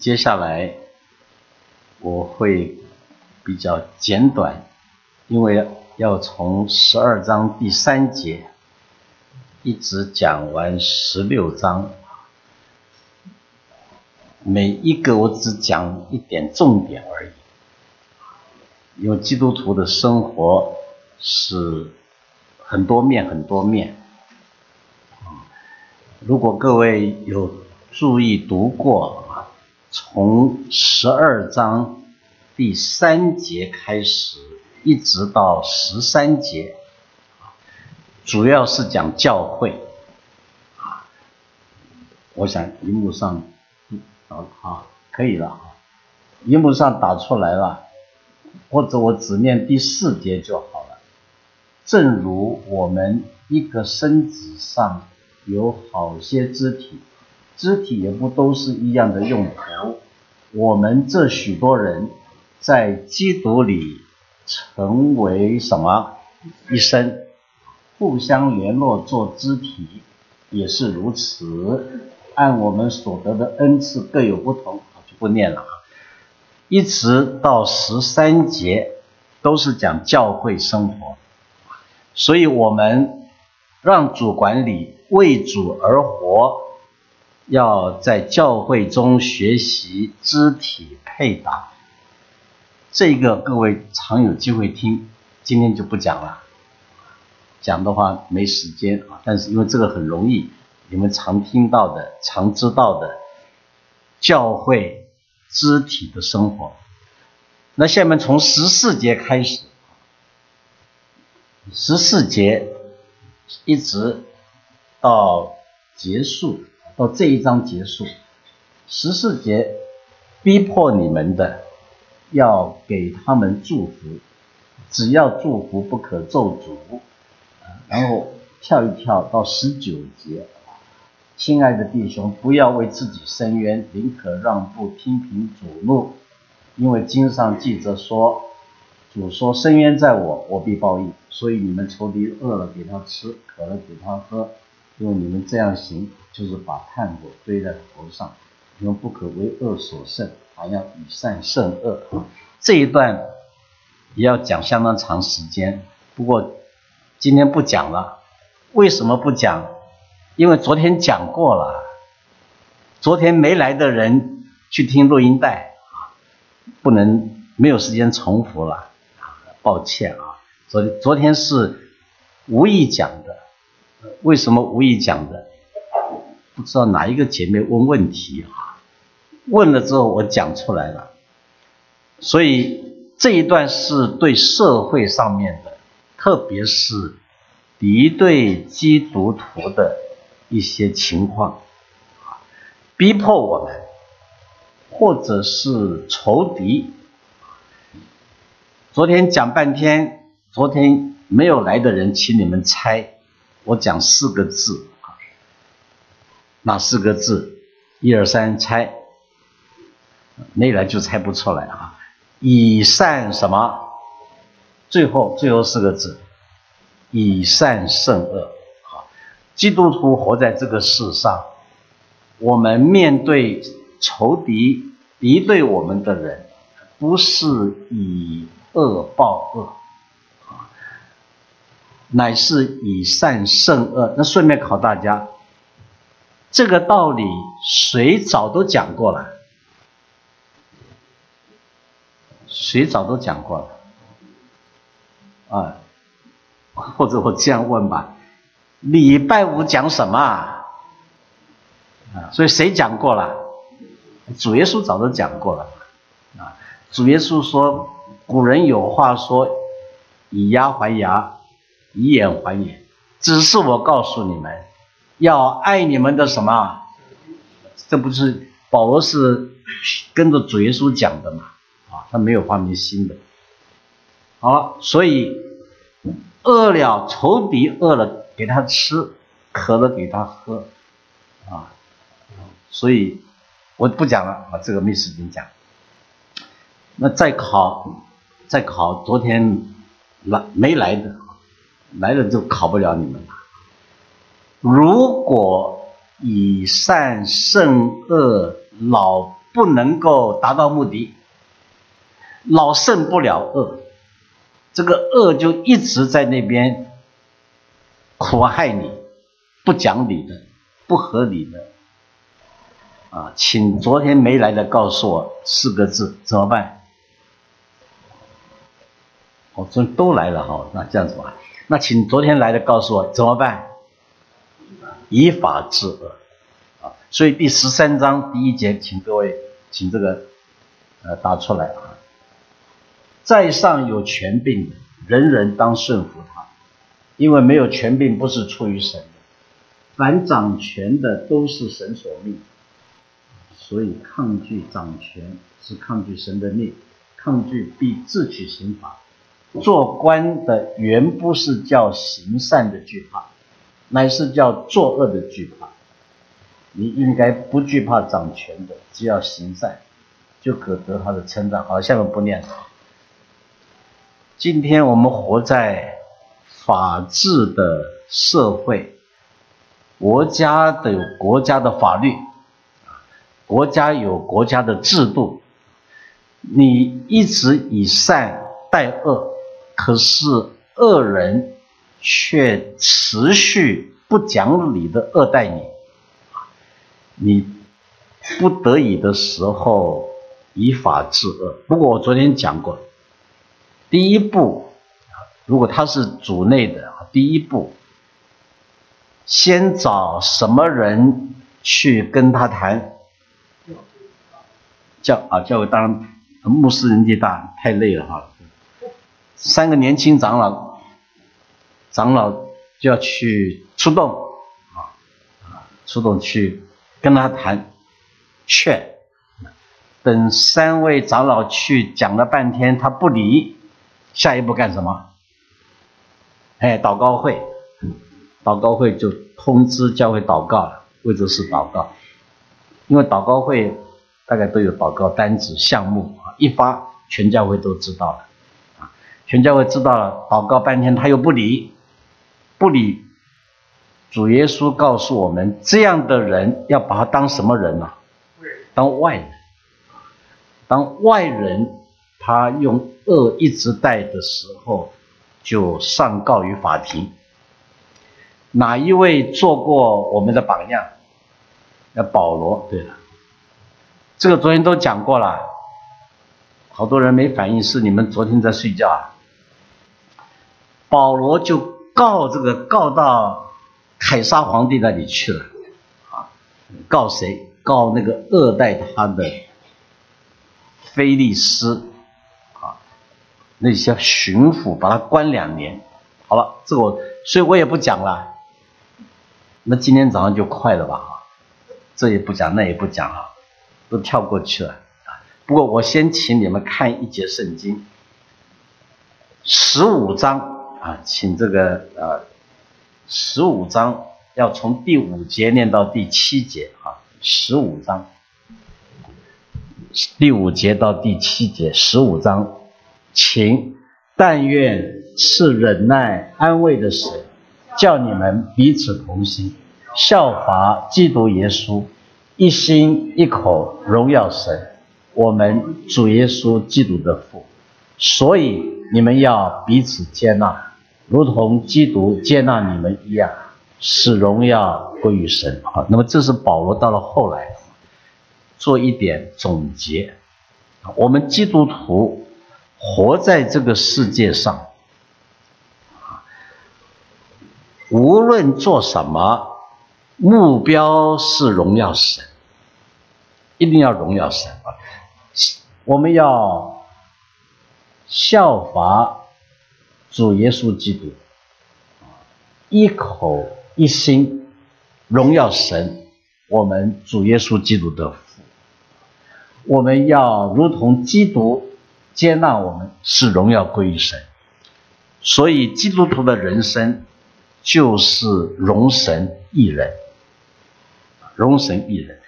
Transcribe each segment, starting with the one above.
接下来我会比较简短，因为要从十二章第三节一直讲完十六章，每一个我只讲一点重点而已。因为基督徒的生活是很多面很多面。如果各位有注意读过，从十二章第三节开始，一直到十三节，主要是讲教会啊。我想荧幕上，啊好，可以了啊，荧幕上打出来了，或者我只念第四节就好了。正如我们一个身子上。有好些肢体，肢体也不都是一样的用途。我们这许多人在基督里成为什么？一生互相联络做肢体，也是如此。按我们所得的恩赐各有不同，就不念了啊。一直到十三节都是讲教会生活，所以我们让主管理。为主而活，要在教会中学习肢体配搭。这个各位常有机会听，今天就不讲了。讲的话没时间啊，但是因为这个很容易，你们常听到的、常知道的教会肢体的生活。那下面从十四节开始，十四节一直。到结束，到这一章结束，十四节逼迫你们的，要给他们祝福，只要祝福不可咒诅。然后跳一跳到十九节，亲爱的弟兄，不要为自己伸冤，宁可让步，听凭主怒，因为经上记着说，主说伸冤在我，我必报应。所以你们仇敌饿了给他吃，渴了给他喝。因为你们这样行，就是把炭火堆在头上。你们不可为恶所胜，还要以善胜恶。这一段也要讲相当长时间，不过今天不讲了。为什么不讲？因为昨天讲过了。昨天没来的人去听录音带啊，不能没有时间重复了啊，抱歉啊。昨昨天是无意讲的。为什么无意讲的？不知道哪一个姐妹问问题啊？问了之后我讲出来了，所以这一段是对社会上面的，特别是敌对基督徒的一些情况，逼迫我们，或者是仇敌。昨天讲半天，昨天没有来的人，请你们猜。我讲四个字啊，哪四个字？一二三，猜。没来就猜不出来啊。以善什么？最后最后四个字，以善胜恶。啊，基督徒活在这个世上，我们面对仇敌敌对我们的人，不是以恶报恶。乃是以善胜恶。那顺便考大家，这个道理谁早都讲过了？谁早都讲过了？啊，或者我这样问吧：礼拜五讲什么？啊，所以谁讲过了？主耶稣早都讲过了。啊，主耶稣说：“古人有话说，以牙还牙。”以眼还眼，只是我告诉你们，要爱你们的什么？这不是保罗是跟着主耶稣讲的嘛？啊，他没有发明新的。好了，所以饿了仇敌饿了给他吃，渴了给他喝，啊，所以我不讲了啊，这个没时间讲。那再考，再考，昨天来没来的？来了就考不了你们了。如果以善胜恶老不能够达到目的，老胜不了恶，这个恶就一直在那边苦害你，不讲理的，不合理的。啊，请昨天没来的告诉我四个字怎么办？我说都来了哈，那这样子吧，那请昨天来的告诉我怎么办？以法治恶啊！所以第十三章第一节，请各位请这个呃打出来啊。在上有权柄的，人人当顺服他，因为没有权柄不是出于神的，凡掌权的都是神所命。所以抗拒掌权是抗拒神的命，抗拒必自取刑罚。做官的原不是叫行善的惧怕，乃是叫作恶的惧怕。你应该不惧怕掌权的，只要行善，就可得他的称赞。好，下面不念了。今天我们活在法治的社会，国家的有国家的法律。国家有国家的制度，你一直以善待恶，可是恶人却持续不讲理的恶待你，你不得已的时候以法治恶。不过我昨天讲过，第一步，如果他是主内的，第一步先找什么人去跟他谈。教啊，教会当然牧师年纪大，太累了哈。三个年轻长老，长老就要去出动啊，出动去跟他谈劝。等三位长老去讲了半天，他不理，下一步干什么？哎，祷告会，祷告会就通知教会祷告了，为这事祷告，因为祷告会。大概都有祷告单子项目啊，一发全教会都知道了，全教会知道了，祷告半天他又不理，不理，主耶稣告诉我们，这样的人要把他当什么人呢？当外人，当外人，他用恶一直带的时候，就上告于法庭。哪一位做过我们的榜样？那保罗，对了。这个昨天都讲过了，好多人没反应，是你们昨天在睡觉啊。保罗就告这个告到凯撒皇帝那里去了，啊，告谁？告那个恶待他的菲利斯，啊，那些巡抚把他关两年。好了，这我，所以我也不讲了。那今天早上就快了吧？啊，这也不讲，那也不讲啊。都跳过去了！不过我先请你们看一节圣经，十五章啊，请这个呃，十五章要从第五节念到第七节啊，十五章，第五节到第七节，十五章，请但愿是忍耐安慰的神，叫你们彼此同心，效法基督耶稣。一心一口荣耀神，我们主耶稣基督的父，所以你们要彼此接纳，如同基督接纳你们一样，使荣耀归于神。好，那么这是保罗到了后来做一点总结。我们基督徒活在这个世界上，无论做什么，目标是荣耀神。一定要荣耀神啊！我们要效法主耶稣基督，一口一心荣耀神。我们主耶稣基督的福，我们要如同基督接纳我们，是荣耀归于神。所以基督徒的人生就是荣神一人，荣神一人。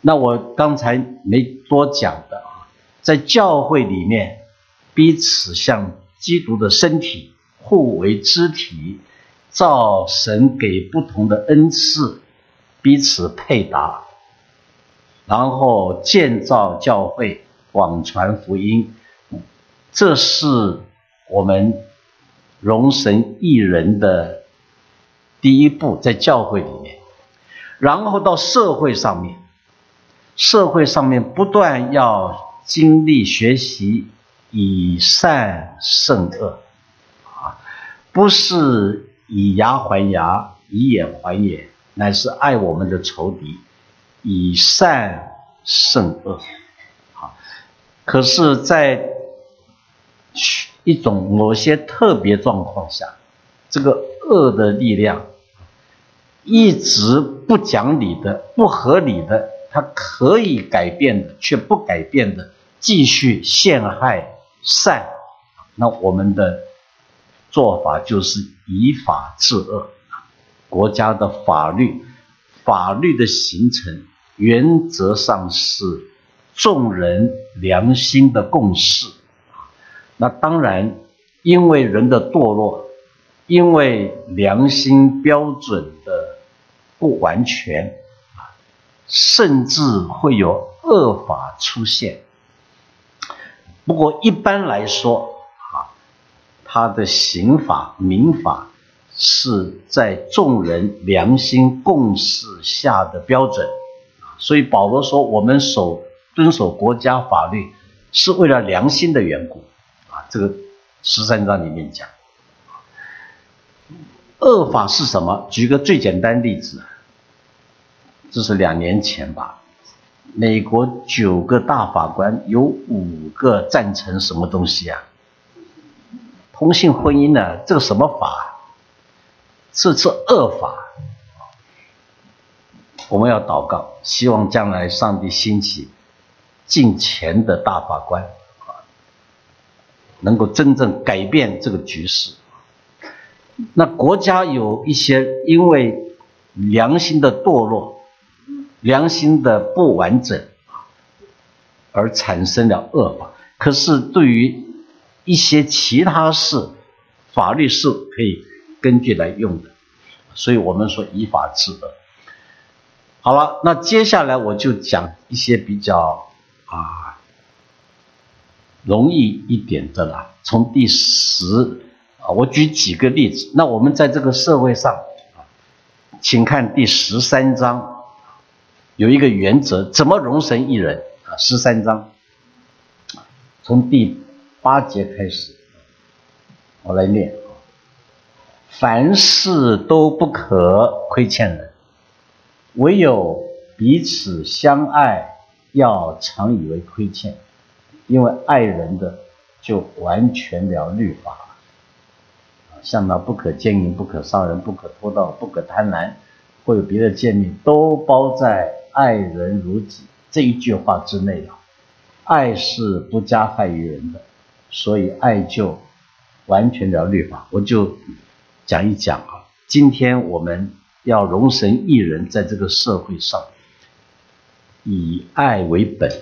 那我刚才没多讲的啊，在教会里面，彼此相基督的身体，互为肢体，造神给不同的恩赐，彼此配搭，然后建造教会、广传福音，这是我们容神一人的第一步，在教会里面。然后到社会上面，社会上面不断要经历学习以善胜恶，啊，不是以牙还牙，以眼还眼，乃是爱我们的仇敌。以善胜恶，好，可是，在一种某些特别状况下，这个恶的力量一直不讲理的、不合理的，它可以改变的，却不改变的，继续陷害善。那我们的做法就是以法治恶，国家的法律。法律的形成，原则上是众人良心的共识。那当然，因为人的堕落，因为良心标准的不完全，甚至会有恶法出现。不过一般来说，啊，他的刑法、民法。是在众人良心共识下的标准，所以保罗说，我们守遵守国家法律是为了良心的缘故啊。这个十三章里面讲，恶法是什么？举个最简单例子，这是两年前吧，美国九个大法官有五个赞成什么东西啊？同性婚姻呢？这个什么法？是是恶法，我们要祷告，希望将来上帝兴起近前的大法官啊，能够真正改变这个局势。那国家有一些因为良心的堕落、良心的不完整而产生了恶法，可是对于一些其他事，法律是可以。根据来用的，所以我们说以法治恶。好了，那接下来我就讲一些比较啊容易一点的了。从第十啊，我举几个例子。那我们在这个社会上啊，请看第十三章，有一个原则：怎么容神一人啊？十三章从第八节开始，我来念啊。凡事都不可亏欠人，唯有彼此相爱，要常以为亏欠，因为爱人的就完全了律法了。像那不可奸淫、不可伤人、不可偷盗、不可贪婪，或有别的诫命，都包在爱人如己这一句话之内啊。爱是不加害于人的，所以爱就完全了律法。我就。讲一讲啊，今天我们要容神一人，在这个社会上以爱为本，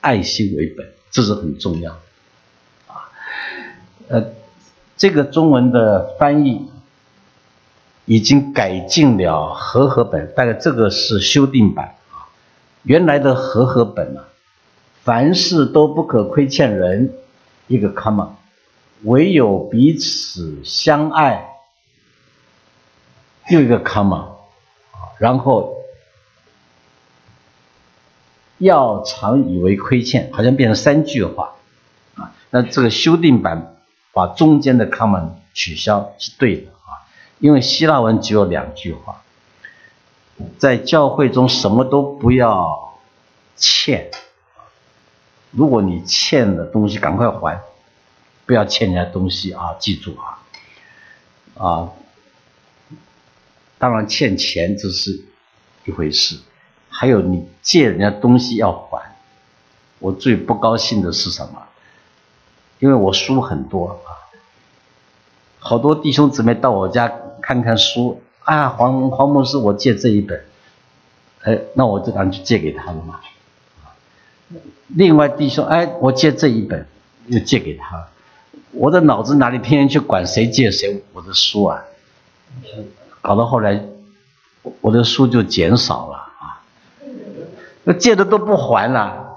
爱心为本，这是很重要的啊。呃，这个中文的翻译已经改进了和合本，大概这个是修订版啊。原来的和合本呢，凡事都不可亏欠人，一个 comma，。唯有彼此相爱，又一个 come 啊，然后要常以为亏欠，好像变成三句话啊。那这个修订版把中间的 comma 取消是对的，因为希腊文只有两句话，在教会中什么都不要欠，如果你欠的东西，赶快还。不要欠人家东西啊！记住啊，啊，当然欠钱这是一回事，还有你借人家东西要还。我最不高兴的是什么？因为我书很多啊，好多弟兄姊妹到我家看看书啊，黄黄牧师，我借这一本，哎，那我就赶紧借给他了嘛。另外弟兄，哎，我借这一本，又借给他。我的脑子哪里天天去管谁借谁我的书啊？搞到后来，我的书就减少了啊。那借的都不还了。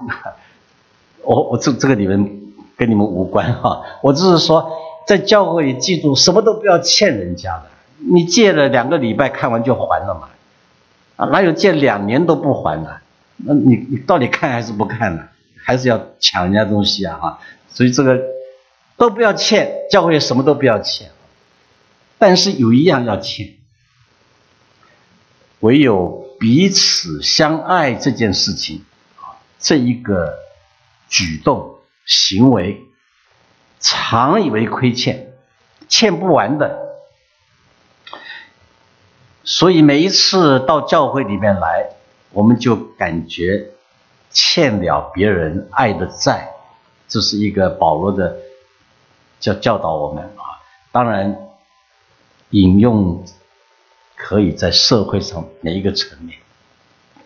我我这这个你们跟你们无关哈，我只是说在教会里记住，什么都不要欠人家的。你借了两个礼拜，看完就还了嘛？啊，哪有借两年都不还的？那你你到底看还是不看呢？还是要抢人家东西啊？哈，所以这个都不要欠，教会什么都不要欠，但是有一样要欠，唯有彼此相爱这件事情，这一个举动行为，常以为亏欠，欠不完的。所以每一次到教会里面来，我们就感觉欠了别人爱的债，这是一个保罗的教教导我们啊。当然，引用可以在社会上每一个层面，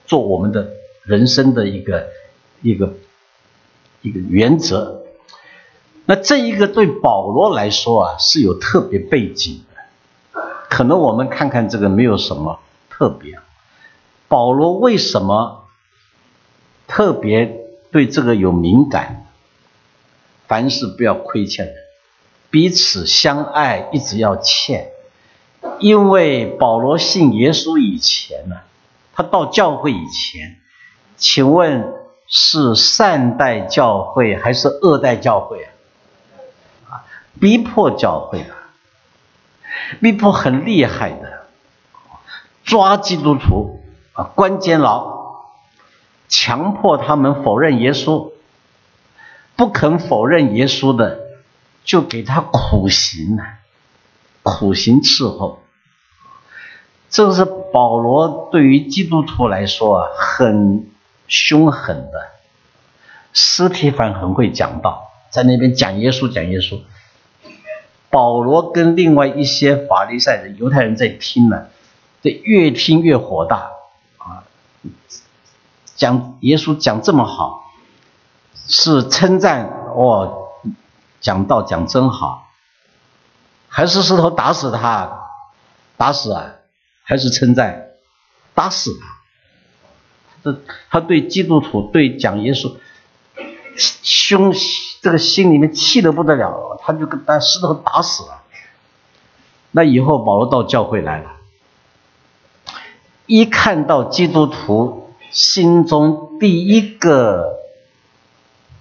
做我们的人生的一个一个一个原则。那这一个对保罗来说啊，是有特别背景。可能我们看看这个没有什么特别，保罗为什么特别对这个有敏感？凡事不要亏欠人，彼此相爱一直要欠，因为保罗信耶稣以前呢，他到教会以前，请问是善待教会还是恶待教会？啊，逼迫教会啊？逼迫很厉害的，抓基督徒啊，关监牢，强迫他们否认耶稣，不肯否认耶稣的，就给他苦刑呢，苦刑伺候。这是保罗对于基督徒来说啊，很凶狠的。斯提凡很会讲道，在那边讲耶稣，讲耶稣。保罗跟另外一些法利赛人、犹太人在听呢，这越听越火大啊！讲耶稣讲这么好，是称赞哦，讲道讲真好，还是石头打死他，打死啊，还是称赞，打死他。这他对基督徒对讲耶稣。凶，这个心里面气得不得了，他就跟把石头打死了。那以后保罗到教会来了，一看到基督徒，心中第一个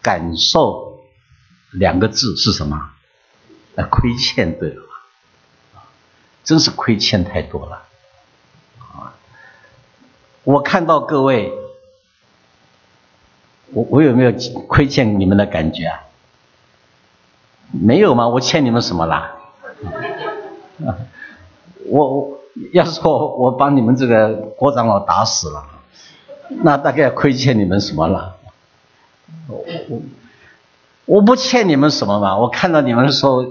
感受两个字是什么？那亏欠，对了吧？真是亏欠太多了啊！我看到各位。我我有没有亏欠你们的感觉啊？没有吗？我欠你们什么啦？我我要是说我把你们这个郭长老打死了，那大概亏欠你们什么了？我我我不欠你们什么嘛？我看到你们的时候，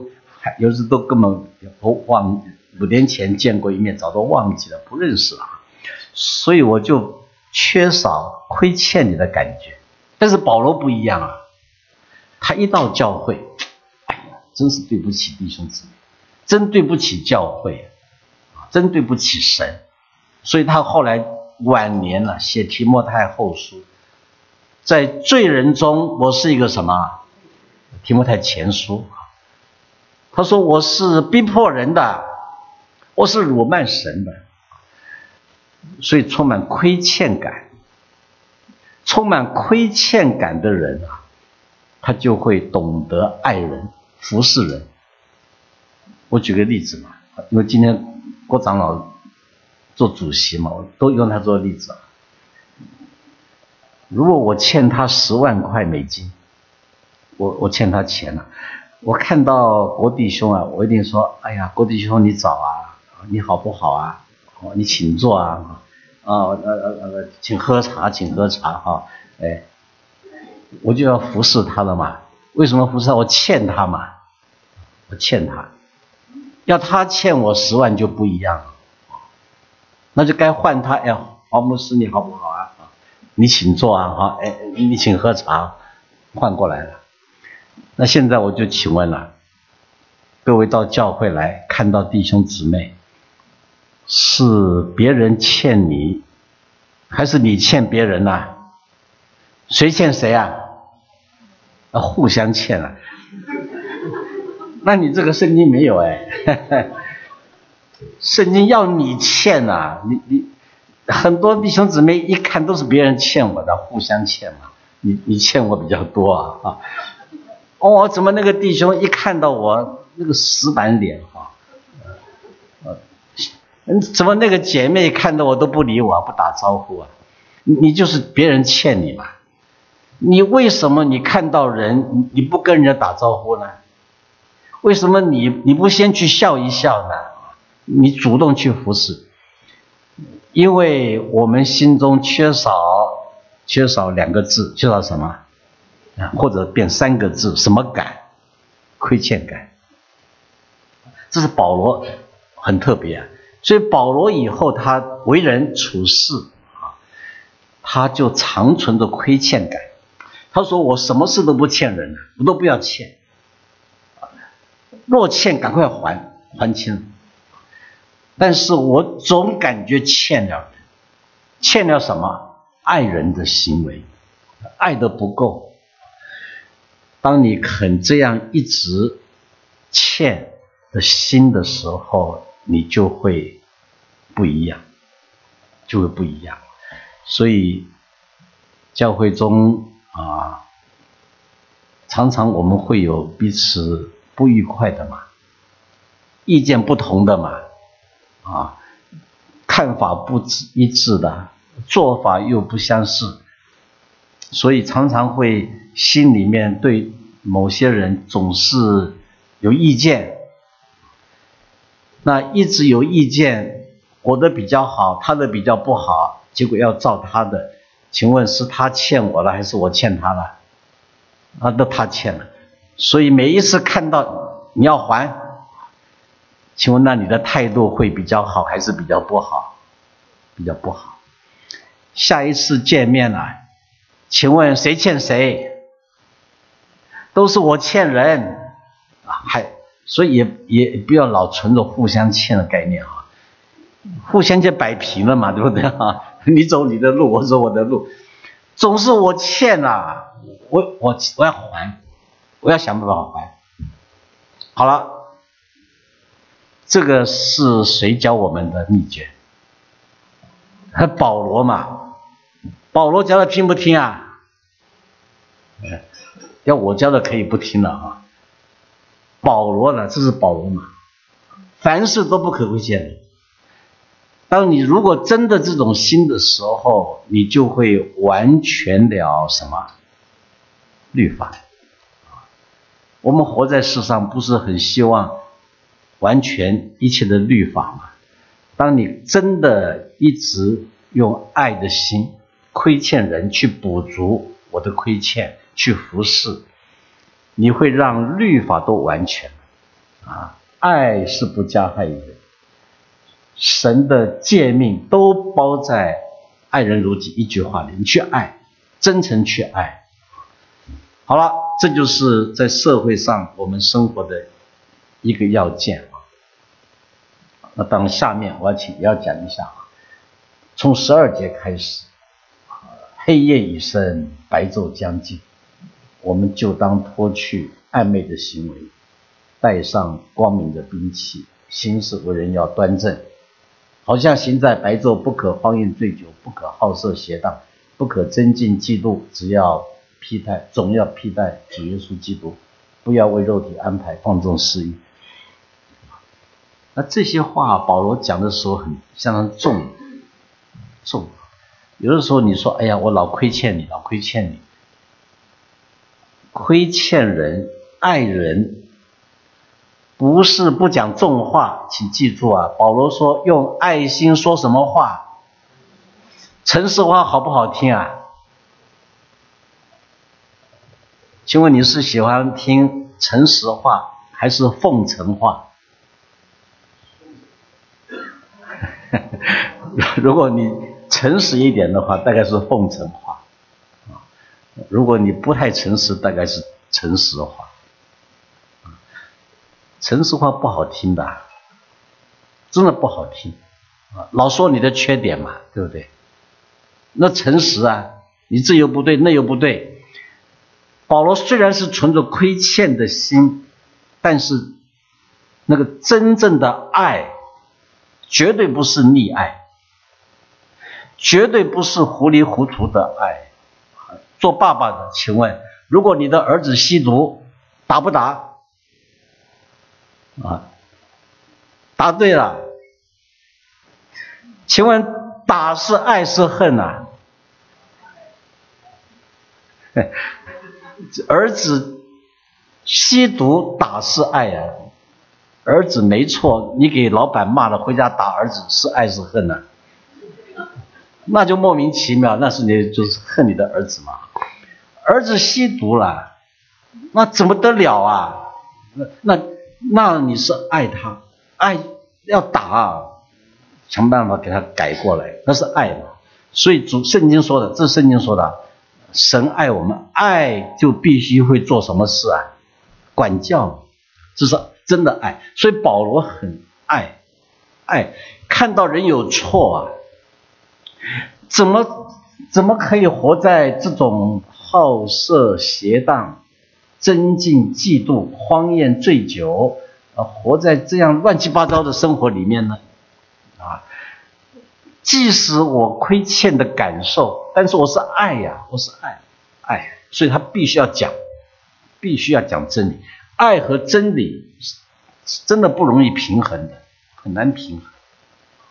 有时都根本不忘五年前见过一面，早都忘记了，不认识了，所以我就缺少亏欠你的感觉。但是保罗不一样啊，他一到教会，真是对不起弟兄姊妹，真对不起教会，真对不起神，所以他后来晚年了，写提摩太后书，在罪人中，我是一个什么？提摩太前书，他说我是逼迫人的，我是辱骂神的，所以充满亏欠感。充满亏欠感的人啊，他就会懂得爱人、服侍人。我举个例子嘛，因为今天郭长老做主席嘛，我都用他做例子。如果我欠他十万块美金，我我欠他钱了，我看到郭弟兄啊，我一定说：哎呀，郭弟兄你早啊，你好不好啊？哦，你请坐啊。啊，呃呃呃，请喝茶，请喝茶哈，哎，我就要服侍他了嘛。为什么不是？我欠他嘛，我欠他，要他欠我十万就不一样了，那就该换他。哎，黄牧师你好不好啊？你请坐啊，哈，哎，你请喝茶，换过来了。那现在我就请问了，各位到教会来看到弟兄姊妹。是别人欠你，还是你欠别人呐？谁欠谁啊？啊，互相欠啊。那你这个圣经没有哎，圣经要你欠呐，你你很多弟兄姊妹一看都是别人欠我的，互相欠嘛。你你欠我比较多啊啊！哦，怎么那个弟兄一看到我那个死板脸哈，呃，怎么那个姐妹看到我都不理我不打招呼啊？你就是别人欠你嘛？你为什么你看到人你不跟人家打招呼呢？为什么你你不先去笑一笑呢？你主动去服侍？因为我们心中缺少。缺少两个字，缺少什么？啊，或者变三个字，什么感？亏欠感。这是保罗很特别啊，所以保罗以后他为人处事啊，他就长存着亏欠感。他说：“我什么事都不欠人，我都不要欠。若欠，赶快还，还清。但是我总感觉欠了，欠了什么？”爱人的行为，爱的不够。当你肯这样一直欠的心的时候，你就会不一样，就会不一样。所以教会中啊，常常我们会有彼此不愉快的嘛，意见不同的嘛，啊，看法不一致的。做法又不相似，所以常常会心里面对某些人总是有意见。那一直有意见，我的比较好，他的比较不好，结果要照他的。请问是他欠我了，还是我欠他了？啊，都他欠了。所以每一次看到你要还，请问那你的态度会比较好，还是比较不好？比较不好。下一次见面了，请问谁欠谁？都是我欠人啊，还所以也也不要老存着互相欠的概念啊，互相就摆平了嘛，对不对啊？你走你的路，我走我的路，总是我欠啊，我我我要还，我要想办法还。好了，这个是谁教我们的秘诀？保罗嘛，保罗教的听不听啊？要我教的可以不听了啊。保罗呢，这是保罗嘛，凡事都不可亏欠。当你如果真的这种心的时候，你就会完全了什么律法我们活在世上，不是很希望完全一切的律法吗？当你真的一直用爱的心亏欠人去补足我的亏欠，去服侍，你会让律法都完全啊！爱是不加害于人，神的诫命都包在“爱人如己”一句话里。你去爱，真诚去爱。好了，这就是在社会上我们生活的一个要件啊。那当下面我要请要讲一下啊，从十二节开始，黑夜已深，白昼将近，我们就当脱去暧昧的行为，带上光明的兵器，行事为人要端正，好像行在白昼，不可荒淫醉酒，不可好色邪荡，不可增进嫉妒，只要披戴，总要披戴主耶稣基督，不要为肉体安排放纵私欲。那这些话，保罗讲的时候很相当重，重。有的时候你说：“哎呀，我老亏欠你，老亏欠你。”亏欠人、爱人，不是不讲重话，请记住啊！保罗说：“用爱心说什么话？诚实话好不好听啊？”请问你是喜欢听诚实话，还是奉承话？如果你诚实一点的话，大概是奉承话；如果你不太诚实，大概是诚实话。诚实话不好听的，真的不好听啊！老说你的缺点嘛，对不对？那诚实啊，你这又不对，那又不对。保罗虽然是存着亏欠的心，但是那个真正的爱，绝对不是溺爱，绝对不是糊里糊涂的爱。做爸爸的，请问，如果你的儿子吸毒，打不打？啊，答对了。请问，打是爱是恨呐？儿子吸毒打是爱呀，儿子没错，你给老板骂了，回家打儿子是爱是恨呢？那就莫名其妙，那是你就是恨你的儿子嘛。儿子吸毒了，那怎么得了啊？那那那你是爱他，爱要打，想办法给他改过来，那是爱嘛。所以主圣经说的，这圣经说的，神爱我们，爱就必须会做什么事啊？管教，这是真的爱。所以保罗很爱，爱看到人有错啊，怎么怎么可以活在这种？好色、邪荡、增进、嫉妒、荒宴、醉酒，啊，活在这样乱七八糟的生活里面呢？啊，即使我亏欠的感受，但是我是爱呀，我是爱，爱，所以他必须要讲，必须要讲真理。爱和真理是真的不容易平衡的，很难平衡。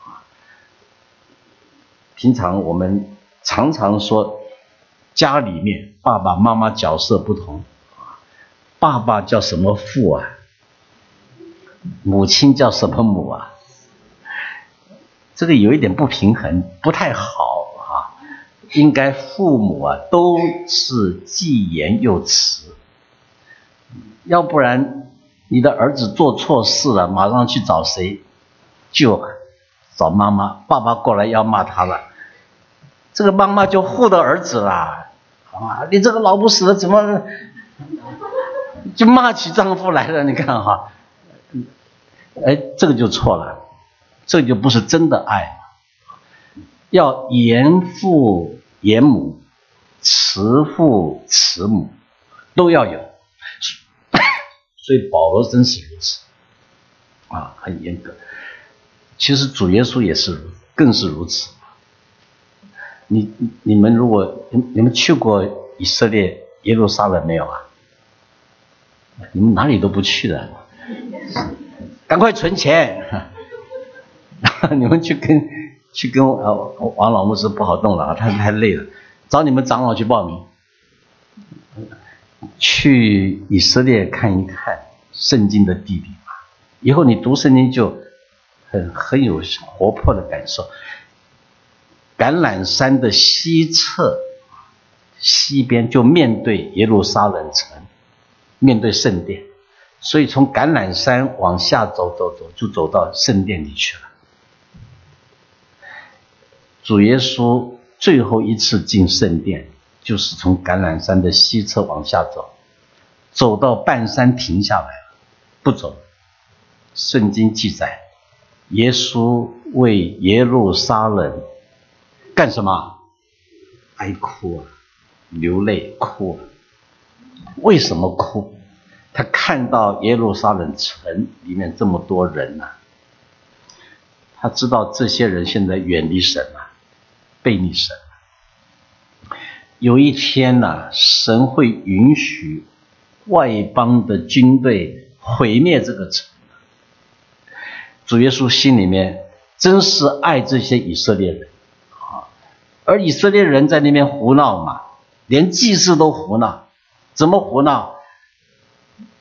啊，平常我们常常说。家里面爸爸妈妈角色不同，爸爸叫什么父啊？母亲叫什么母啊？这个有一点不平衡，不太好啊。应该父母啊都是既严又慈，要不然你的儿子做错事了，马上去找谁？就找妈妈，爸爸过来要骂他了。这个妈妈就护着儿子啦，啊，你这个老不死的怎么就骂起丈夫来了？你看哈，哎，这个就错了，这就不是真的爱。要严父严母，慈父慈母，都要有。所以保罗真是如此，啊，很严格。其实主耶稣也是，更是如此。你你们如果你们去过以色列耶路撒冷没有啊？你们哪里都不去的，赶快存钱，你们去跟去跟呃王老牧师不好动了啊，他太累了，找你们长老去报名，去以色列看一看圣经的地理。吧，以后你读圣经就很很有活泼的感受。橄榄山的西侧，西边就面对耶路撒冷城，面对圣殿，所以从橄榄山往下走走走，就走到圣殿里去了。主耶稣最后一次进圣殿，就是从橄榄山的西侧往下走，走到半山停下来了，不走。圣经记载，耶稣为耶路撒冷。干什么？哀哭啊，流泪哭。为什么哭？他看到耶路撒冷城里面这么多人呐，他知道这些人现在远离神了，背离神了。有一天呐，神会允许外邦的军队毁灭这个城。主耶稣心里面真是爱这些以色列人啊。而以色列人在那边胡闹嘛，连祭祀都胡闹，怎么胡闹？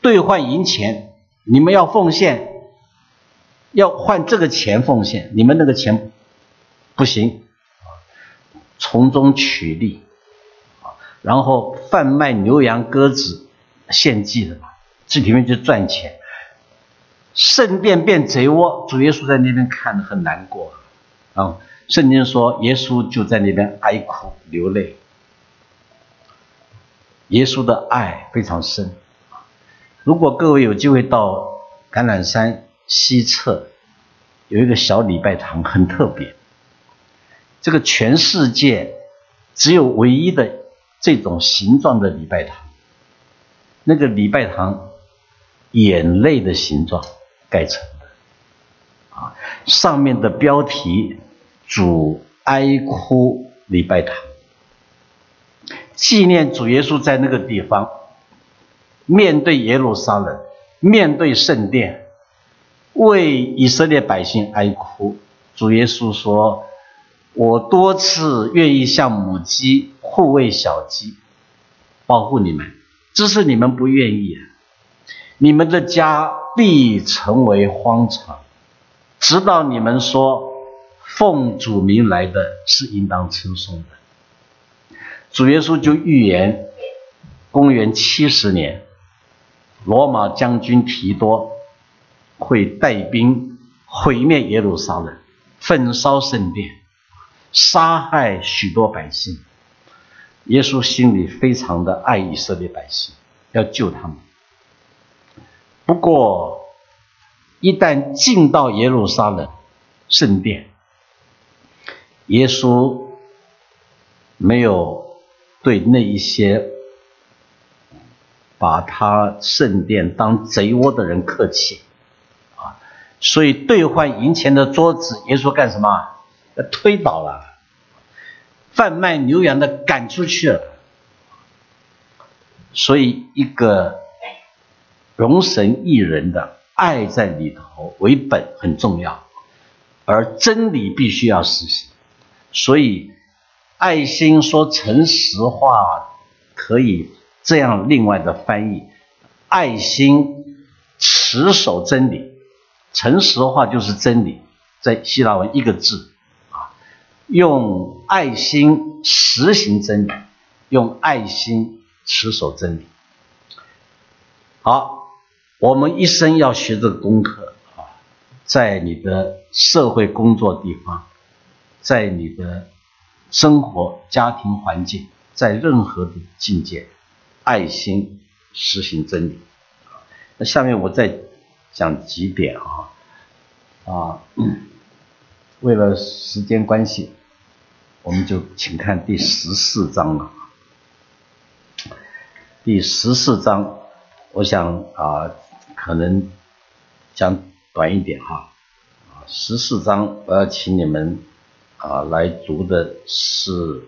兑换银钱，你们要奉献，要换这个钱奉献，你们那个钱不行，从中取利，然后贩卖牛羊鸽子献祭的嘛，这里面就赚钱。圣殿变贼窝，主耶稣在那边看得很难过，啊。圣经说，耶稣就在那边哀哭流泪。耶稣的爱非常深。如果各位有机会到橄榄山西侧，有一个小礼拜堂，很特别。这个全世界只有唯一的这种形状的礼拜堂，那个礼拜堂眼泪的形状盖成的，啊，上面的标题“主哀哭礼拜堂”，纪念主耶稣在那个地方面对耶路撒冷，面对圣殿，为以色列百姓哀哭。主耶稣说。我多次愿意像母鸡护卫小鸡，保护你们，只是你们不愿意。你们的家必成为荒场，直到你们说奉主名来的是应当称颂的。主耶稣就预言，公元七十年，罗马将军提多会带兵毁灭耶路撒冷，焚烧圣殿。杀害许多百姓，耶稣心里非常的爱以色列百姓，要救他们。不过，一旦进到耶路撒冷圣殿，耶稣没有对那一些把他圣殿当贼窝的人客气啊，所以兑换银钱的桌子，耶稣干什么？推倒了，贩卖牛羊的赶出去了，所以一个容神一人的爱在里头为本很重要，而真理必须要实行。所以爱心说诚实话可以这样另外的翻译：爱心持守真理，诚实话就是真理，在希腊文一个字啊。用爱心实行真理，用爱心持守真理。好，我们一生要学这个功课啊，在你的社会工作地方，在你的生活家庭环境，在任何的境界，爱心实行真理。那下面我再讲几点啊啊，为了时间关系。我们就请看第十四章了。第十四章，我想啊，可能讲短一点哈。啊，十四章我要请你们啊来读的是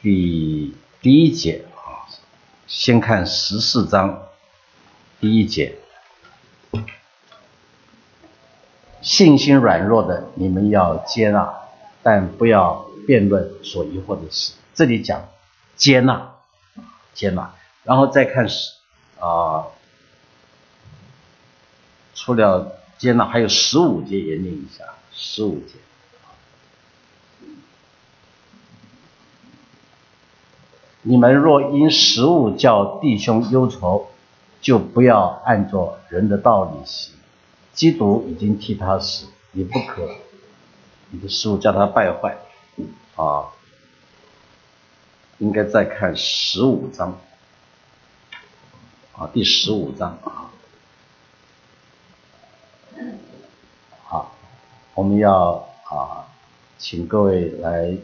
第第一节啊。先看十四章第一节，信心软弱的，你们要接纳。但不要辩论所疑惑的事。这里讲接纳，接纳，然后再看是啊，除了接纳，还有十五节研究一下。十五节，你们若因食物叫弟兄忧愁，就不要按照人的道理行。基督已经替他死，你不可。你的食物叫他败坏，啊，应该再看十五章，啊，第十五章啊，好，我们要啊，请各位来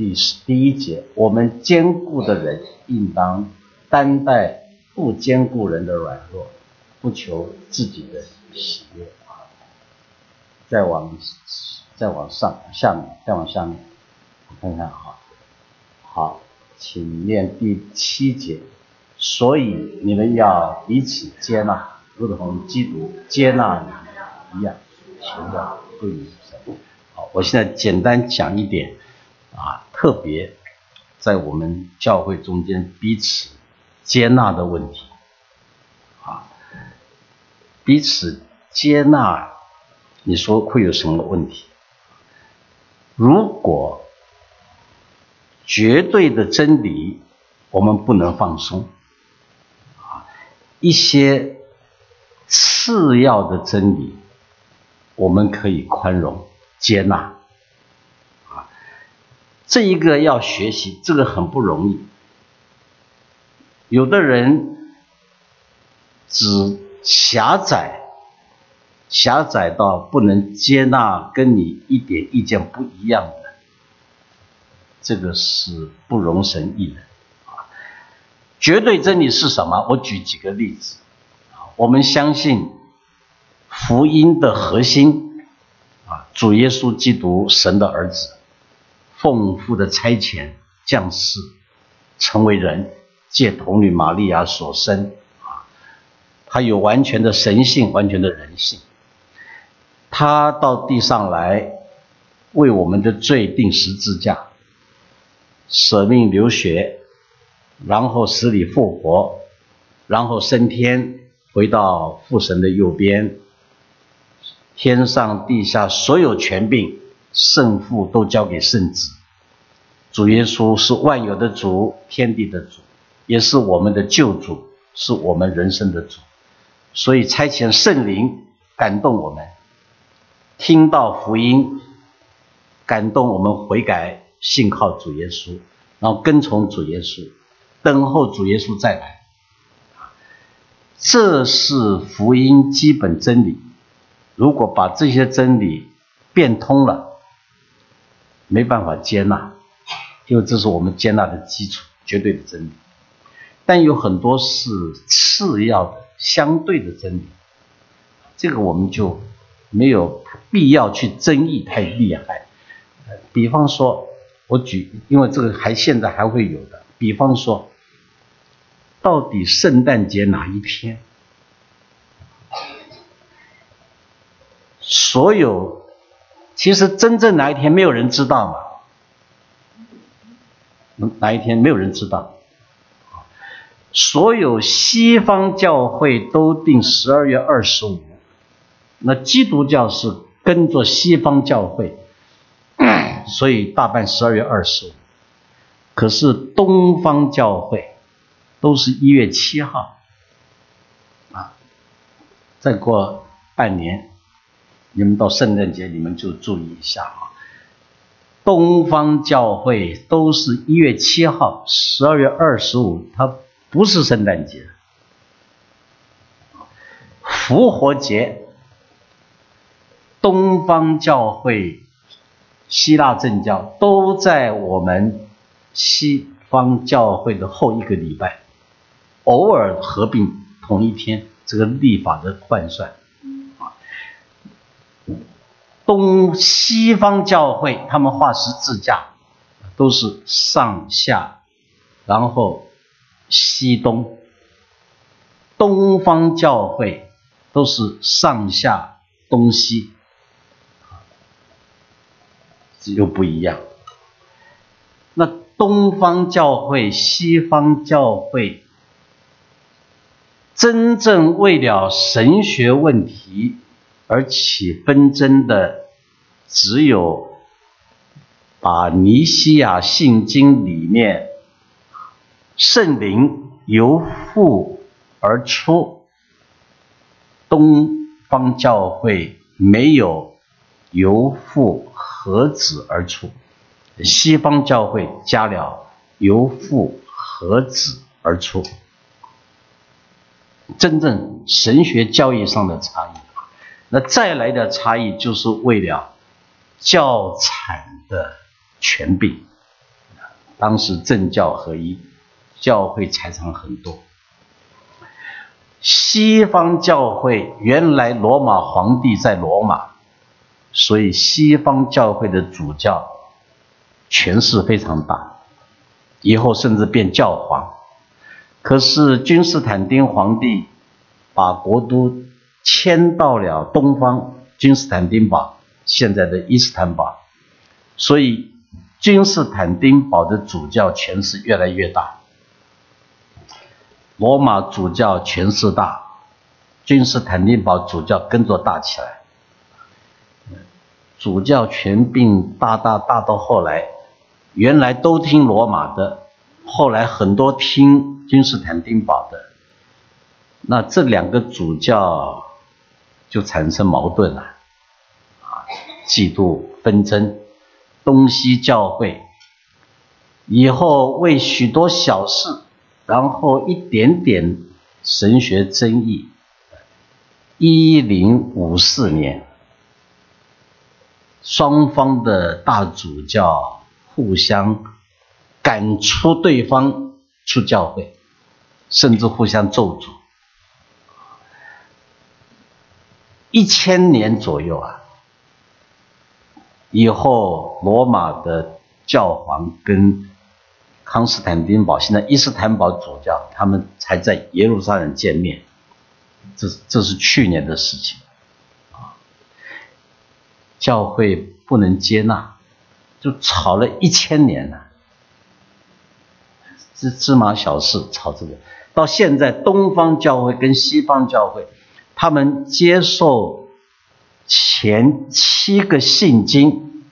第十第一节，我们坚固的人应当担待不坚固人的软弱，不求自己的喜悦啊。再往，再往上，下面，再往下面，我看看啊。好，请念第七节。所以你们要彼此接纳，如同基督接纳你一样，求的归于神。好，我现在简单讲一点啊，特别在我们教会中间彼此接纳的问题啊，彼此接纳。你说会有什么问题？如果绝对的真理，我们不能放松啊；一些次要的真理，我们可以宽容接纳。这一个要学习，这个很不容易。有的人只狭窄。狭窄到不能接纳跟你一点意见不一样的这个是不容神意的啊。绝对真理是什么？我举几个例子我们相信福音的核心啊，主耶稣基督神的儿子，奉父的差遣降世，成为人，借童女玛利亚所生啊，他有完全的神性，完全的人性。他到地上来，为我们的罪定十字架，舍命流血，然后死里复活，然后升天，回到父神的右边。天上地下所有权柄，圣父都交给圣子。主耶稣是万有的主，天地的主，也是我们的救主，是我们人生的主。所以差遣圣灵感动我们。听到福音，感动我们悔改，信靠主耶稣，然后跟从主耶稣，等候主耶稣再来。这是福音基本真理。如果把这些真理变通了，没办法接纳，因为这是我们接纳的基础，绝对的真理。但有很多是次要的、相对的真理，这个我们就。没有必要去争议太厉害，比方说，我举，因为这个还现在还会有的，比方说，到底圣诞节哪一天？所有，其实真正哪一天没有人知道嘛？哪一天没有人知道？所有西方教会都定十二月二十五。那基督教是跟着西方教会，所以大半十二月二十五。可是东方教会都是一月七号，啊，再过半年，你们到圣诞节你们就注意一下啊。东方教会都是一月七号，十二月二十五，它不是圣诞节，复活节。东方教会、希腊正教都在我们西方教会的后一个礼拜，偶尔合并同一天，这个历法的换算。东西方教会他们画十字架都是上下，然后西东；东方教会都是上下东西。又不一样。那东方教会、西方教会，真正为了神学问题而起纷争的，只有把尼西亚信经里面圣灵由父而出，东方教会没有由父。合子而出，西方教会加了由父合子而出，真正神学教义上的差异。那再来的差异，就是为了教产的权柄。当时政教合一，教会财产很多。西方教会原来罗马皇帝在罗马。所以，西方教会的主教权势非常大，以后甚至变教皇。可是，君士坦丁皇帝把国都迁到了东方，君士坦丁堡，现在的伊斯坦堡。所以，君士坦丁堡的主教权势越来越大。罗马主教权势大，君士坦丁堡主教跟着大起来。主教权并大大大到后来，原来都听罗马的，后来很多听君士坦丁堡的，那这两个主教就产生矛盾了，啊，嫉妒纷争，东西教会以后为许多小事，然后一点点神学争议，一零五四年。双方的大主教互相赶出对方出教会，甚至互相咒诅。一千年左右啊，以后罗马的教皇跟康斯坦丁堡（现在伊斯坦堡主教）他们才在耶路撒冷见面，这这是去年的事情啊。教会不能接纳，就吵了一千年了，芝芝麻小事吵这个，到现在东方教会跟西方教会。他们接受前七个信经，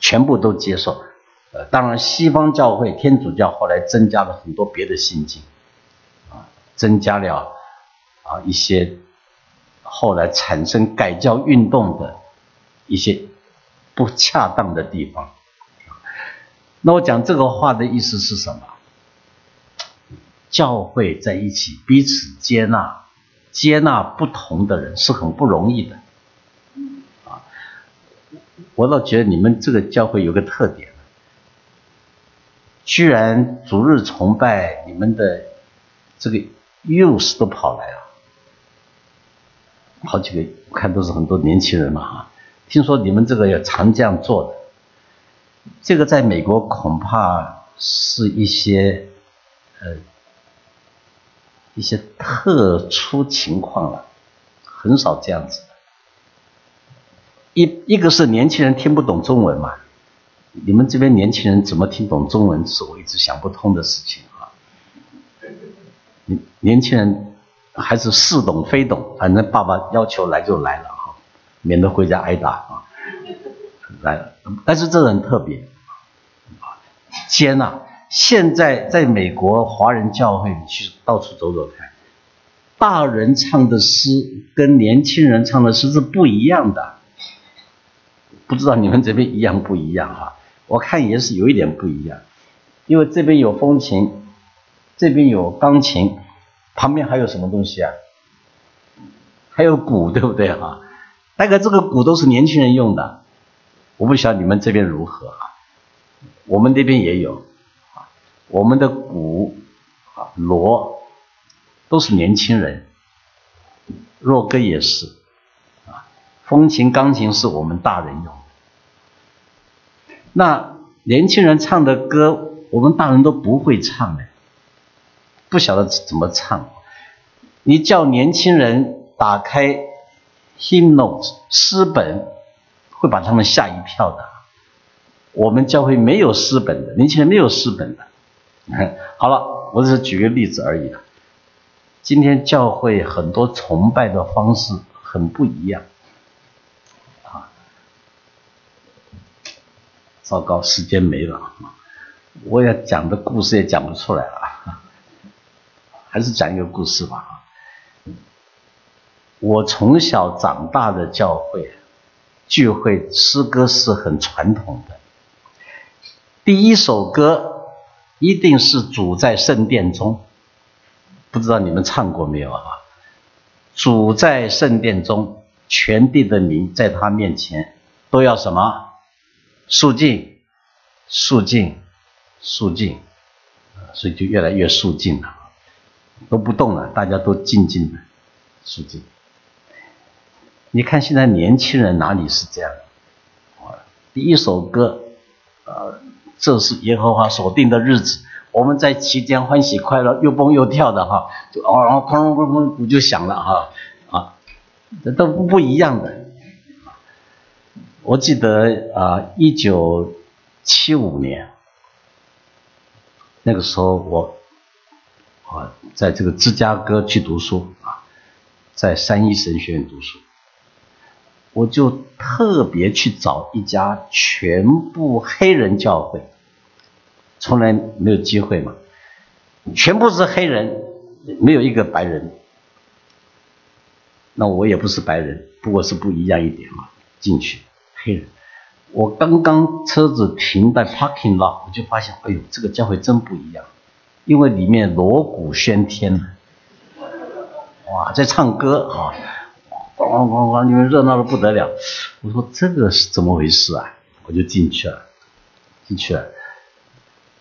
全部都接受。呃，当然，西方教会天主教后来增加了很多别的信经，啊，增加了啊一些后来产生改教运动的一些不恰当的地方。那我讲这个话的意思是什么？教会在一起，彼此接纳。接纳不同的人是很不容易的，啊，我倒觉得你们这个教会有个特点，居然逐日崇拜，你们的这个幼师都跑来了，好几个，我看都是很多年轻人嘛，哈，听说你们这个要常这样做的，这个在美国恐怕是一些，呃。一些特殊情况了，很少这样子的。一一个是年轻人听不懂中文嘛，你们这边年轻人怎么听懂中文，是我一直想不通的事情啊。年年轻人还是似懂非懂，反正爸爸要求来就来了哈，免得回家挨打啊。来了，但是这个很特别啊，接纳。现在在美国华人教会，你去到处走走看，大人唱的诗跟年轻人唱的诗是不一样的，不知道你们这边一样不一样哈？我看也是有一点不一样，因为这边有风琴，这边有钢琴，旁边还有什么东西啊？还有鼓，对不对哈？大概这个鼓都是年轻人用的，我不晓得你们这边如何啊？我们那边也有。我们的鼓啊、锣都是年轻人，若歌也是啊，风琴、钢琴是我们大人用。那年轻人唱的歌，我们大人都不会唱的，不晓得怎么唱。你叫年轻人打开 hymnals 诗本，会把他们吓一跳的。我们教会没有诗本的，年轻人没有诗本的。好了，我只是举个例子而已。今天教会很多崇拜的方式很不一样，啊，糟糕，时间没了！我要讲的故事也讲不出来了，还是讲一个故事吧。我从小长大的教会聚会诗歌是很传统的，第一首歌。一定是主在圣殿中，不知道你们唱过没有啊？主在圣殿中，全地的民在他面前都要什么？肃静，肃静，肃静，所以就越来越肃静了，都不动了，大家都静静的，肃静。你看现在年轻人哪里是这样？第一首歌，呃。这是耶和华所定的日子，我们在期间欢喜快乐，又蹦又跳的哈，就哦，然后砰砰砰砰鼓就响了哈，啊，这都不一样的。我记得啊，一九七五年那个时候，我啊在这个芝加哥去读书啊，在三一神学院读书。我就特别去找一家全部黑人教会，从来没有机会嘛，全部是黑人，没有一个白人。那我也不是白人，不过是不一样一点嘛。进去黑人，我刚刚车子停在 parking lot，我就发现，哎呦，这个教会真不一样，因为里面锣鼓喧天，哇，在唱歌啊。咣咣咣咣！你们热闹的不得了。我说这个是怎么回事啊？我就进去了，进去了。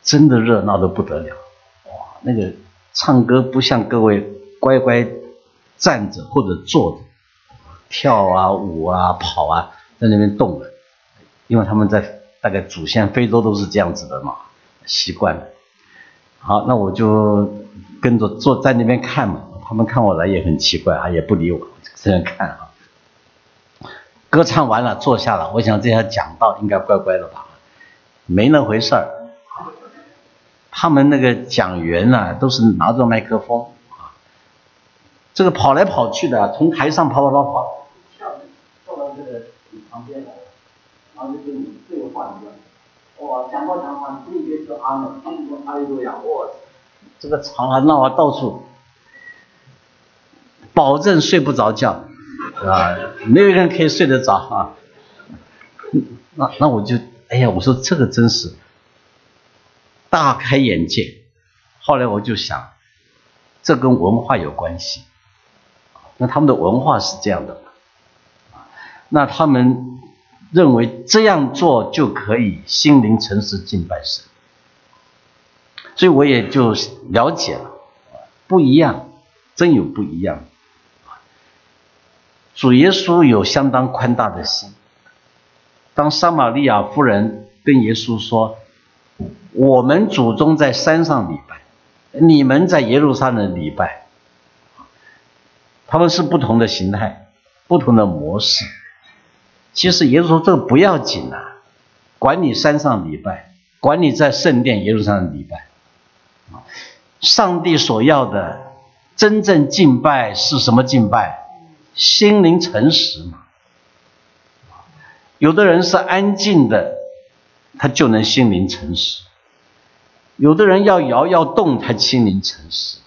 真的热闹的不得了，哇，那个唱歌不像各位乖乖站着或者坐着，跳啊舞啊跑啊，在那边动的，因为他们在大概祖先非洲都是这样子的嘛，习惯了。好，那我就跟着坐在那边看嘛，他们看我来也很奇怪啊，也不理我，这样看啊。歌唱完了，坐下了，我想这下讲道应该乖乖的吧，没那回事儿。他们那个讲员呢，都是拿着麦克风啊，这个跑来跑去的，从台上跑跑跑跑，跳到这个你旁边来，然后就跟你对话一样。哇，讲话讲话，特别是阿门，他们说阿利路亚，哇，这个吵啊闹啊，到处，保证睡不着觉，啊，没有人可以睡得着啊。那那我就，哎呀，我说这个真是。大开眼界，后来我就想，这跟文化有关系。那他们的文化是这样的，那他们认为这样做就可以心灵诚实敬拜神，所以我也就了解了，不一样，真有不一样。主耶稣有相当宽大的心，当撒玛利亚夫人跟耶稣说。我们祖宗在山上礼拜，你们在耶路撒冷礼拜，他们是不同的形态，不同的模式。其实耶稣说这个不要紧啊，管你山上礼拜，管你在圣殿耶路撒冷礼拜，上帝所要的真正敬拜是什么敬拜？心灵诚实嘛。有的人是安静的，他就能心灵诚实。有的人要摇要动，他心灵诚实，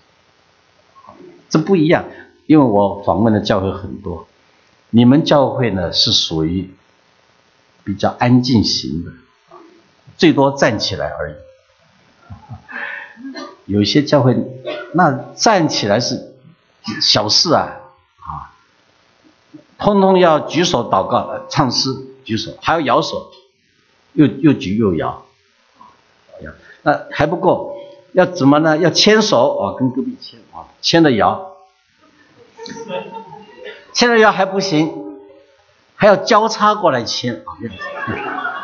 这不一样。因为我访问的教会很多，你们教会呢是属于比较安静型的，最多站起来而已。有些教会那站起来是小事，啊，通通要举手祷告、唱诗、举手，还要摇手，又又举又摇。那还不够，要怎么呢？要牵手啊，跟隔壁牵啊，牵着摇，牵着摇还不行，还要交叉过来牵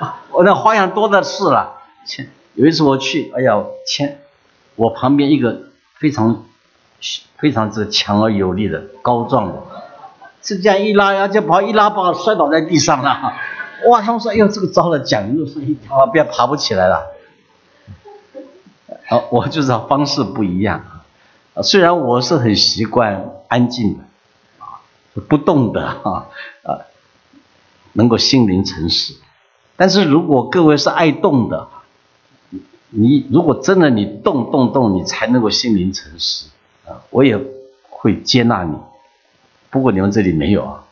啊！我那花样多的是了。牵有一次我去，哎呀，牵我旁边一个非常非常之强而有力的高壮的，是这样一拉呀，就跑一拉把我摔倒在地上了。哇！他们说，哎呦，这个糟了奖，又是一条，不要爬不起来了。好，我就是方式不一样啊。虽然我是很习惯安静的啊，不动的啊啊，能够心灵诚实。但是如果各位是爱动的，你如果真的你动动动，你才能够心灵诚实啊，我也会接纳你。不过你们这里没有啊，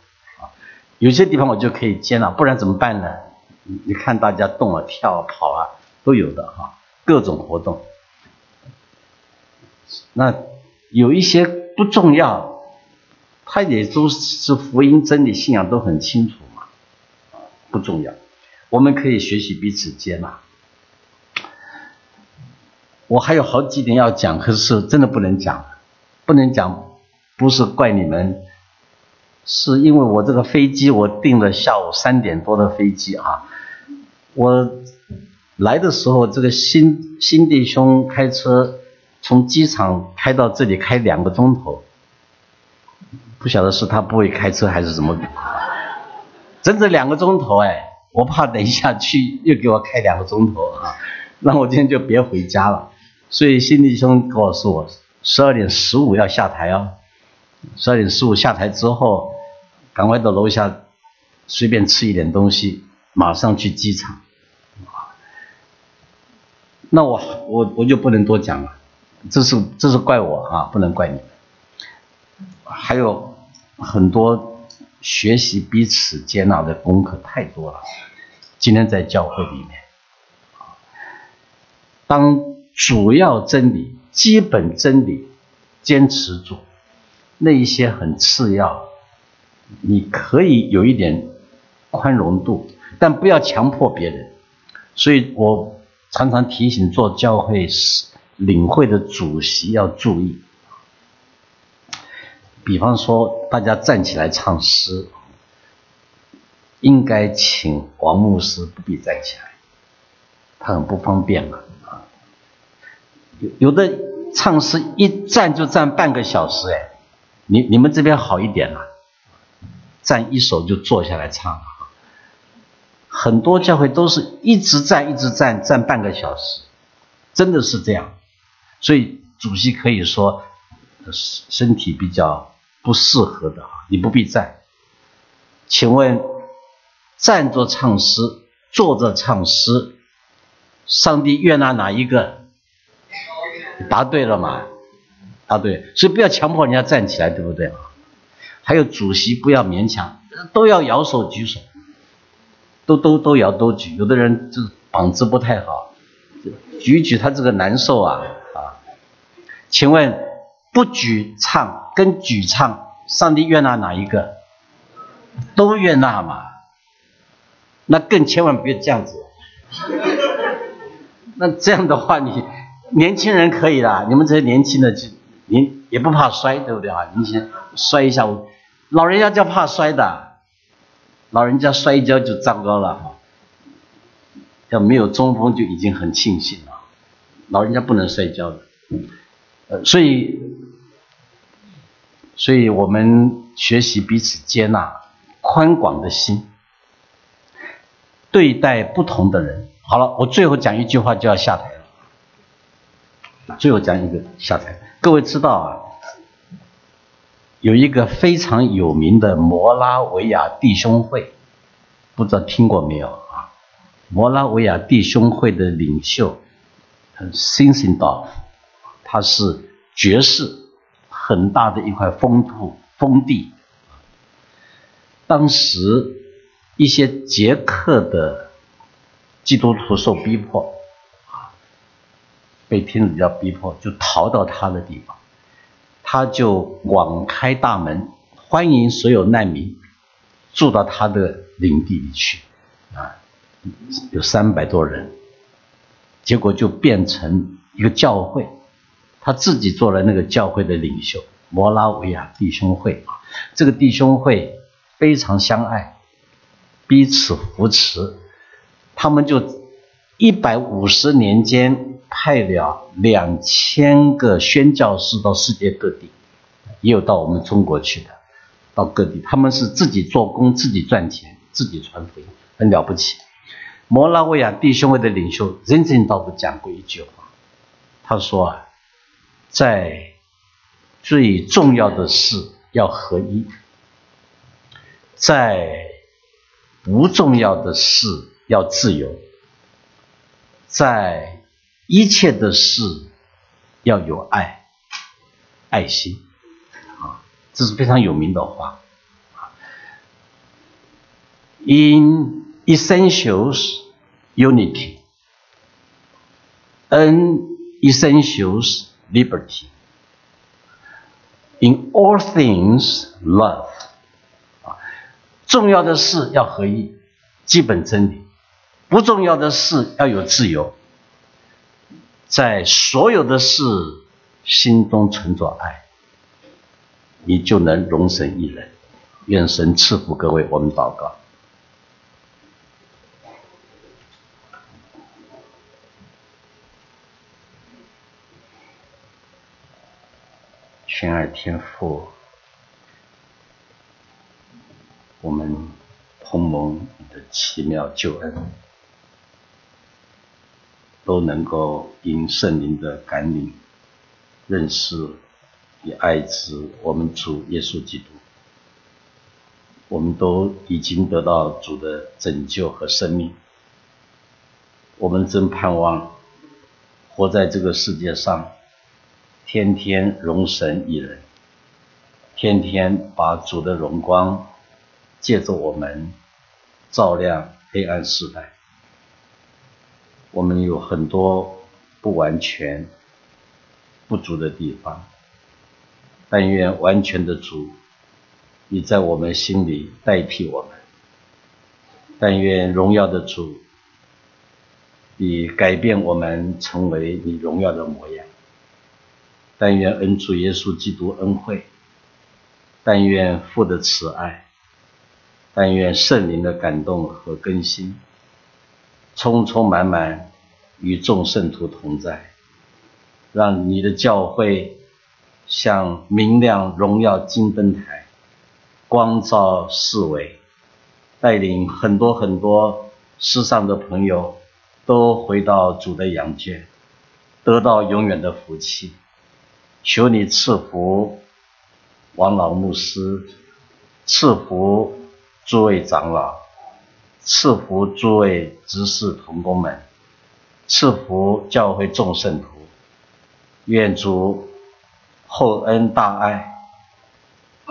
有些地方我就可以接纳，不然怎么办呢？你看大家动啊、跳啊、跑啊都有的哈，各种活动。那有一些不重要，他也都是福音真理信仰都很清楚嘛，不重要。我们可以学习彼此接纳。我还有好几点要讲，可是真的不能讲，不能讲，不是怪你们，是因为我这个飞机我订了下午三点多的飞机啊，我来的时候这个新新弟兄开车。从机场开到这里开两个钟头，不晓得是他不会开车还是怎么，整整两个钟头哎！我怕等一下去又给我开两个钟头啊，那我今天就别回家了。所以新弟兄告诉我，十二点十五要下台哦，十二点十五下台之后，赶快到楼下随便吃一点东西，马上去机场。那我我我就不能多讲了。这是这是怪我啊，不能怪你。还有很多学习彼此接纳的功课太多了。今天在教会里面，当主要真理、基本真理坚持住，那一些很次要，你可以有一点宽容度，但不要强迫别人。所以我常常提醒做教会领会的主席要注意。比方说，大家站起来唱诗，应该请王牧师不必站起来，他很不方便嘛啊。有有的唱诗一站就站半个小时，哎，你你们这边好一点了，站一首就坐下来唱。很多教会都是一直站一直站站半个小时，真的是这样，所以主席可以说身体比较。不适合的，你不必站。请问，站着唱诗，坐着唱诗，上帝悦纳哪一个？答对了嘛？答对，所以不要强迫人家站起来，对不对？还有主席不要勉强，都要摇手举手，都都都摇都举。有的人这膀子不太好，举举他这个难受啊啊！请问？不举唱跟举唱，上帝悦纳哪一个？都悦纳嘛。那更千万别这样子。那这样的话，你年轻人可以啦，你们这些年轻的就您也不怕摔，对不对啊？你先摔一下，我老人家就怕摔的，老人家摔跤就糟糕了。要没有中风就已经很庆幸了，老人家不能摔跤的。呃，所以。所以我们学习彼此接纳、宽广的心，对待不同的人。好了，我最后讲一句话就要下台了。最后讲一个下台。各位知道啊，有一个非常有名的摩拉维亚弟兄会，不知道听过没有啊？摩拉维亚弟兄会的领袖，辛辛道夫，他是爵士。很大的一块封土封地，当时一些捷克的基督徒受逼迫，啊，被天主教逼迫，就逃到他的地方，他就广开大门，欢迎所有难民住到他的领地里去，啊，有三百多人，结果就变成一个教会。他自己做了那个教会的领袖，摩拉维亚弟兄会，这个弟兄会非常相爱，彼此扶持，他们就一百五十年间派了两千个宣教士到世界各地，也有到我们中国去的，到各地，他们是自己做工，自己赚钱，自己传福音，很了不起。摩拉维亚弟兄会的领袖认真道不讲过一句话，他说啊。在最重要的事要合一，在不重要的事要自由，在一切的事要有爱、爱心啊，这是非常有名的话。In essentials, unity. In essentials. Liberty. In all things, love. 啊，重要的事要合一，基本真理；不重要的事要有自由。在所有的事心中存着爱，你就能容神一人。愿神赐福各位，我们祷告。亲爱天父，我们同盟的奇妙救恩，都能够因圣灵的感领，认识与爱子我们主耶稣基督，我们都已经得到主的拯救和生命，我们真盼望活在这个世界上。天天容神一人，天天把主的荣光借着我们照亮黑暗时代。我们有很多不完全、不足的地方，但愿完全的主，你在我们心里代替我们；但愿荣耀的主，你改变我们，成为你荣耀的模样。但愿恩主耶稣基督恩惠，但愿父的慈爱，但愿圣灵的感动和更新，充充满满与众圣徒同在，让你的教会像明亮荣耀金灯台，光照四围，带领很多很多世上的朋友都回到主的羊圈，得到永远的福气。求你赐福王老牧师，赐福诸位长老，赐福诸位执事同工们，赐福教会众圣徒。愿主厚恩大爱，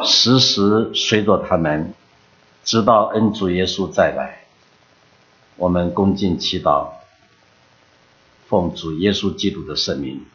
时时随着他们，直到恩主耶稣再来。我们恭敬祈祷，奉主耶稣基督的圣名。